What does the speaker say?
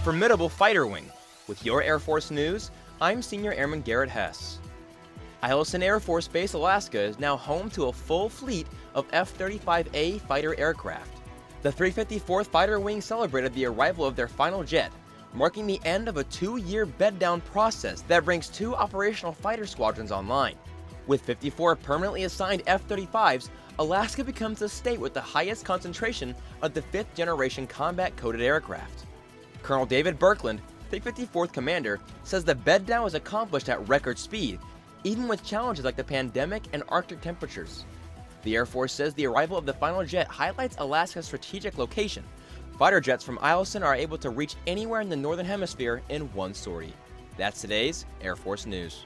formidable fighter wing. With your Air Force news, I'm Senior Airman Garrett Hess. Eielson Air Force Base, Alaska is now home to a full fleet of F 35A fighter aircraft. The 354th Fighter Wing celebrated the arrival of their final jet, marking the end of a two year bed down process that brings two operational fighter squadrons online. With 54 permanently assigned F 35s, Alaska becomes the state with the highest concentration of the fifth generation combat coded aircraft. Colonel David Berkland, 354th Commander, says the bed down was accomplished at record speed, even with challenges like the pandemic and Arctic temperatures. The Air Force says the arrival of the final jet highlights Alaska's strategic location. Fighter jets from Eielson are able to reach anywhere in the Northern Hemisphere in one sortie. That's today's Air Force News.